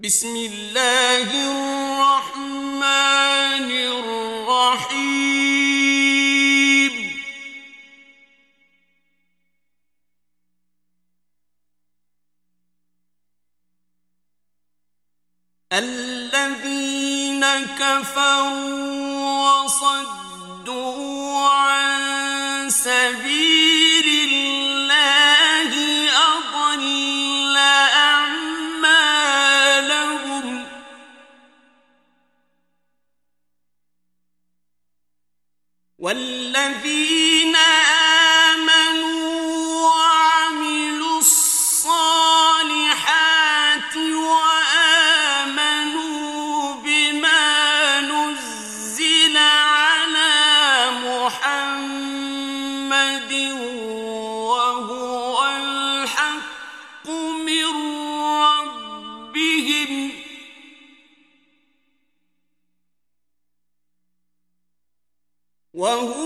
بسم الله الرحمن الرحيم. الذين كفروا وصدوا عن سبيل والذين آمنوا وهو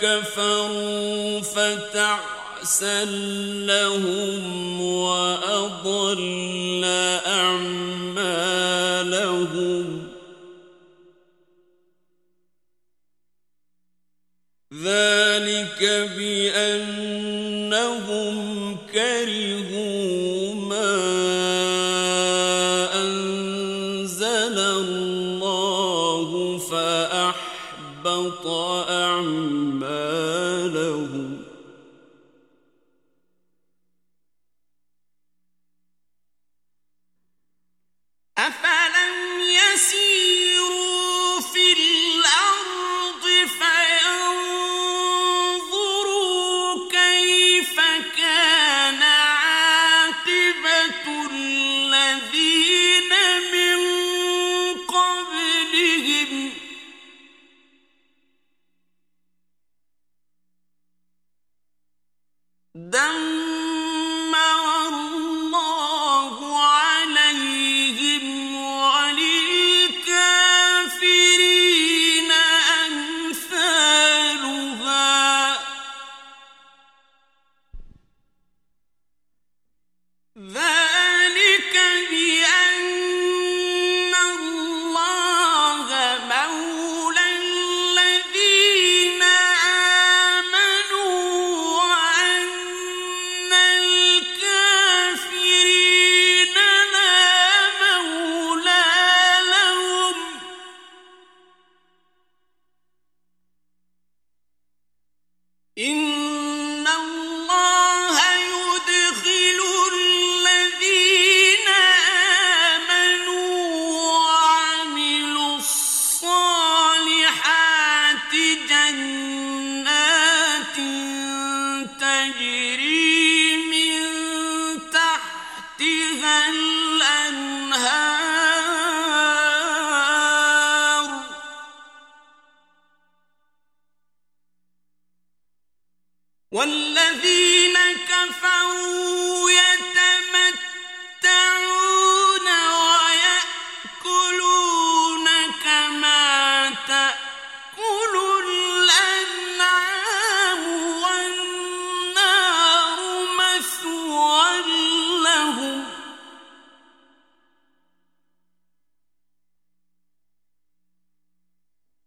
كفروا فتعسا لهم وأضل أعمالهم. ذلك بأنه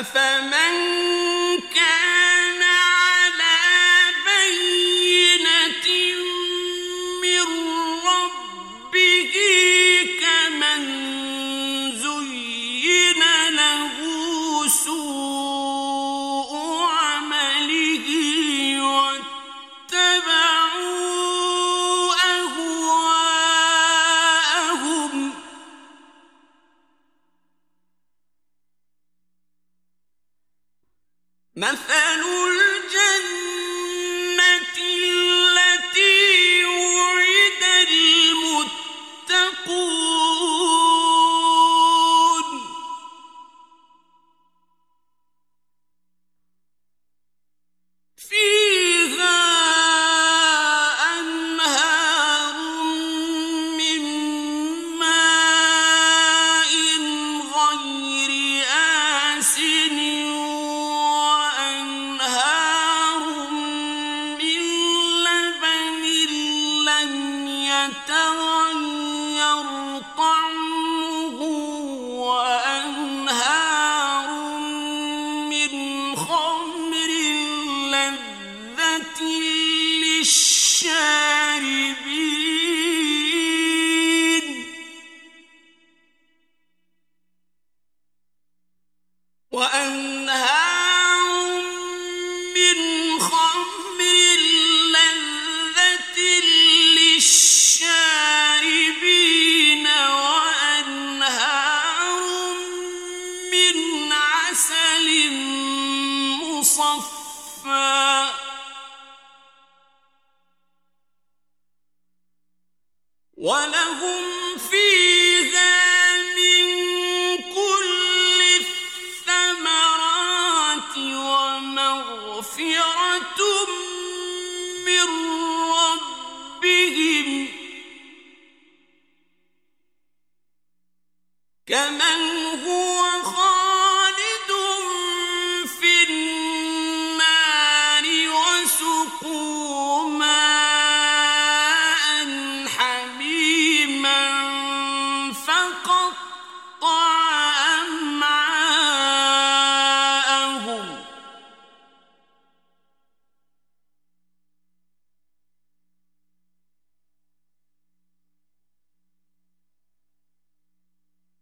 أفمن مثل صفا. ولا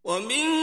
我明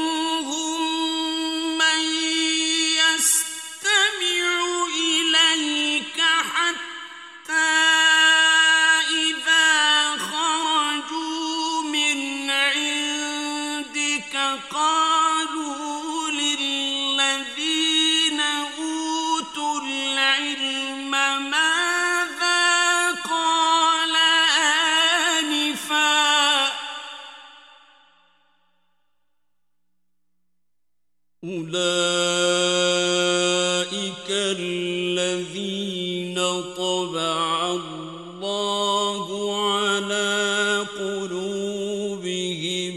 قلوبهم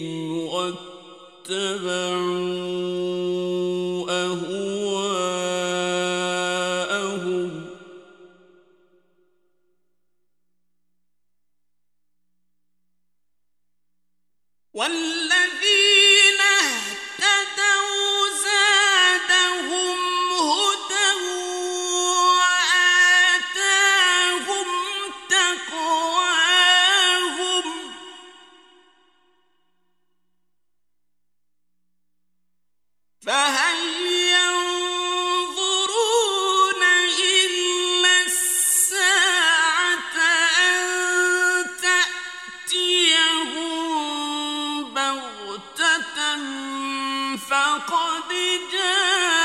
واتبعوا فقد جاء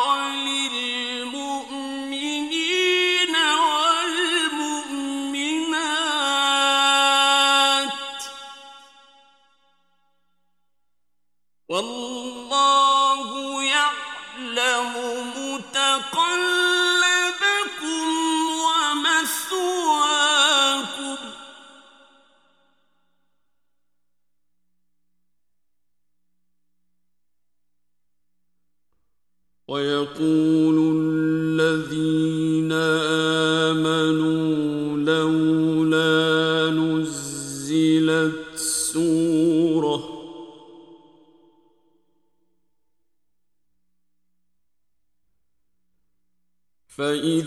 لله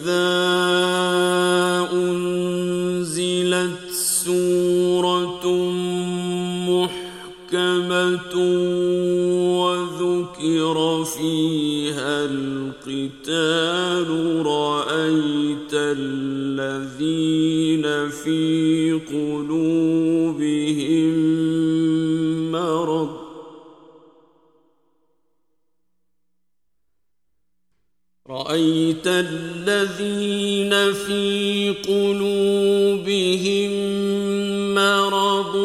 إذا أنزلت سورة محكمة وذكر فيها القتال رأيت الذين في قلوبهم مرض. رأيت الذين في قلوبهم مرض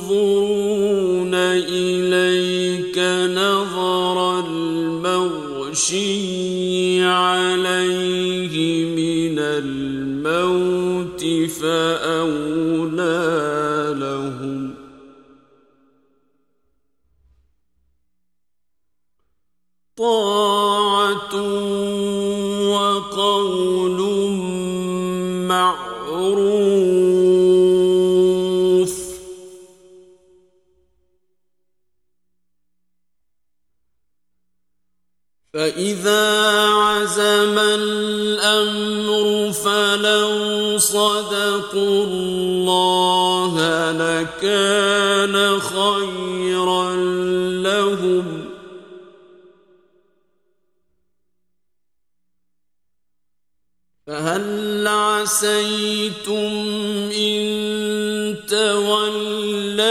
ينظرون إليك نظر المغشي عليه من الموت فأولى فإذا عزم الأمر فلو صدقوا الله لكان خيرا لهم. فهل عسيتم إن توليتم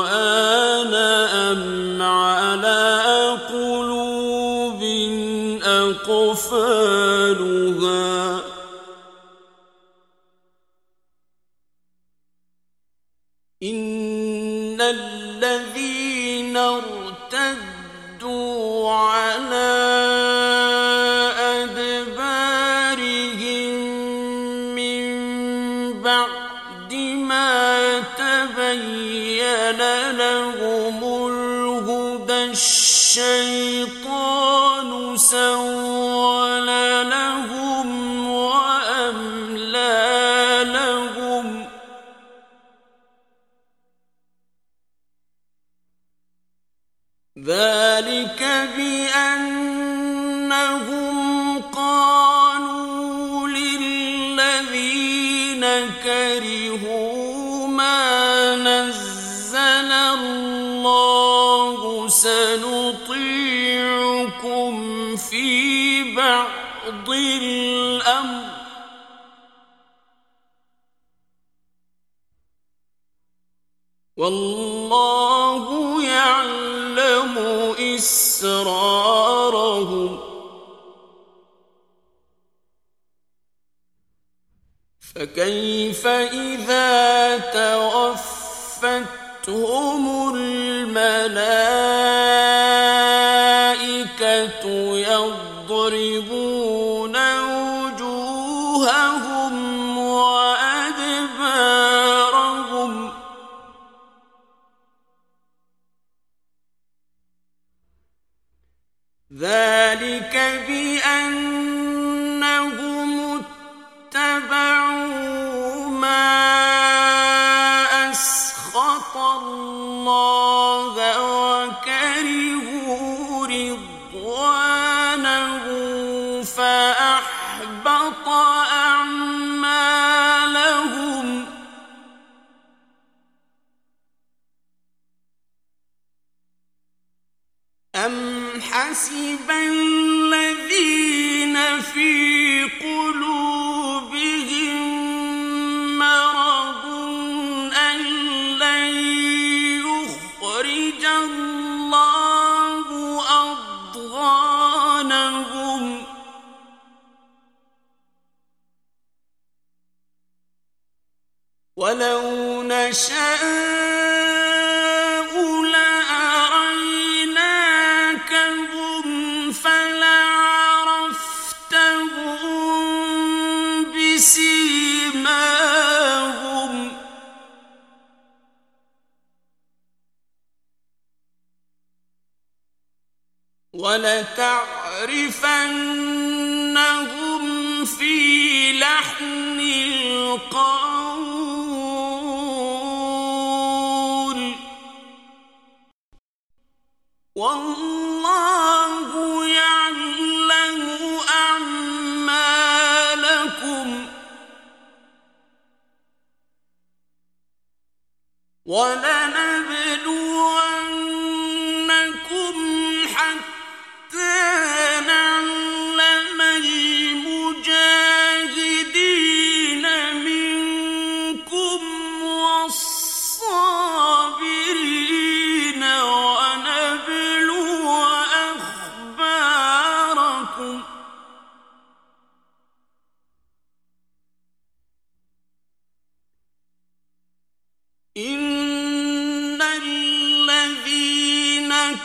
القرآن أم ذلك بأنهم قالوا للذين كرهوا ما نزل الله سنطيعكم في بعض الأمر والله إسرارهم. فكيف إذا توفتهم الملائكة يضربون وجوههم ولتعرفنهم في لحن القول. والله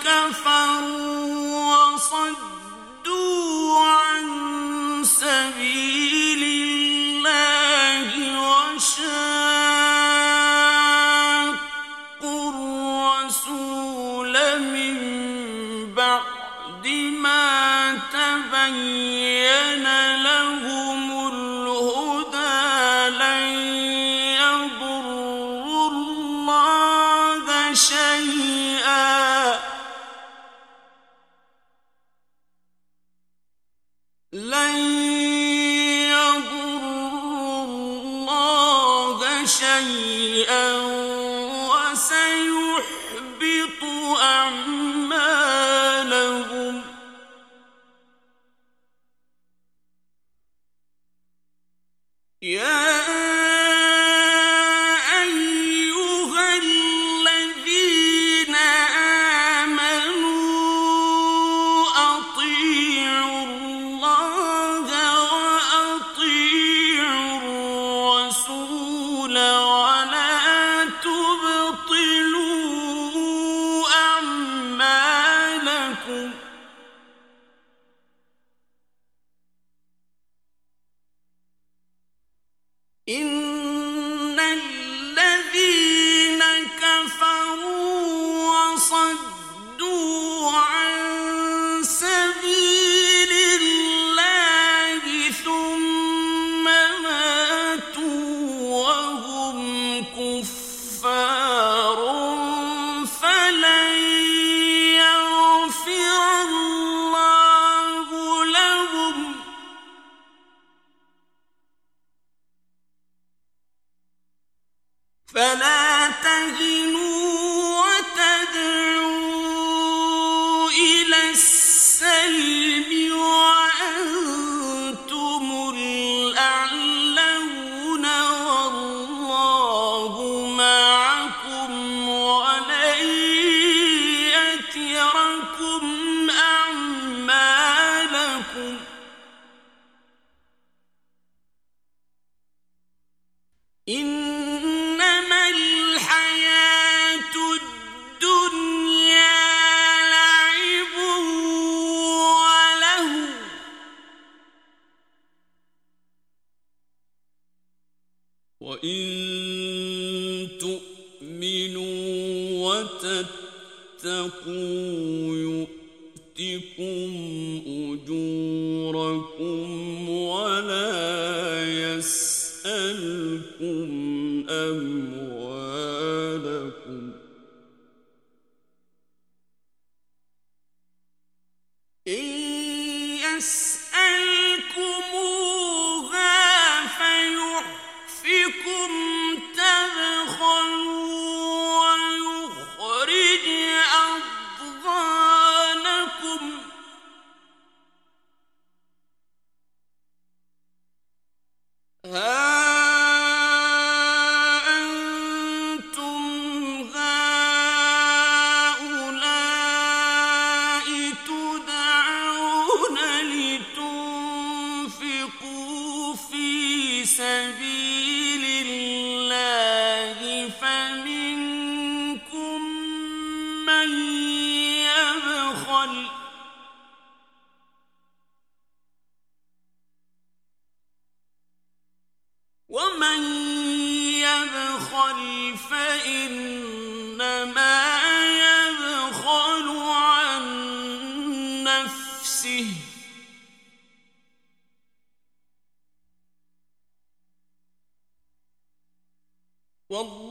كفروا وصدوا عن سبيل والله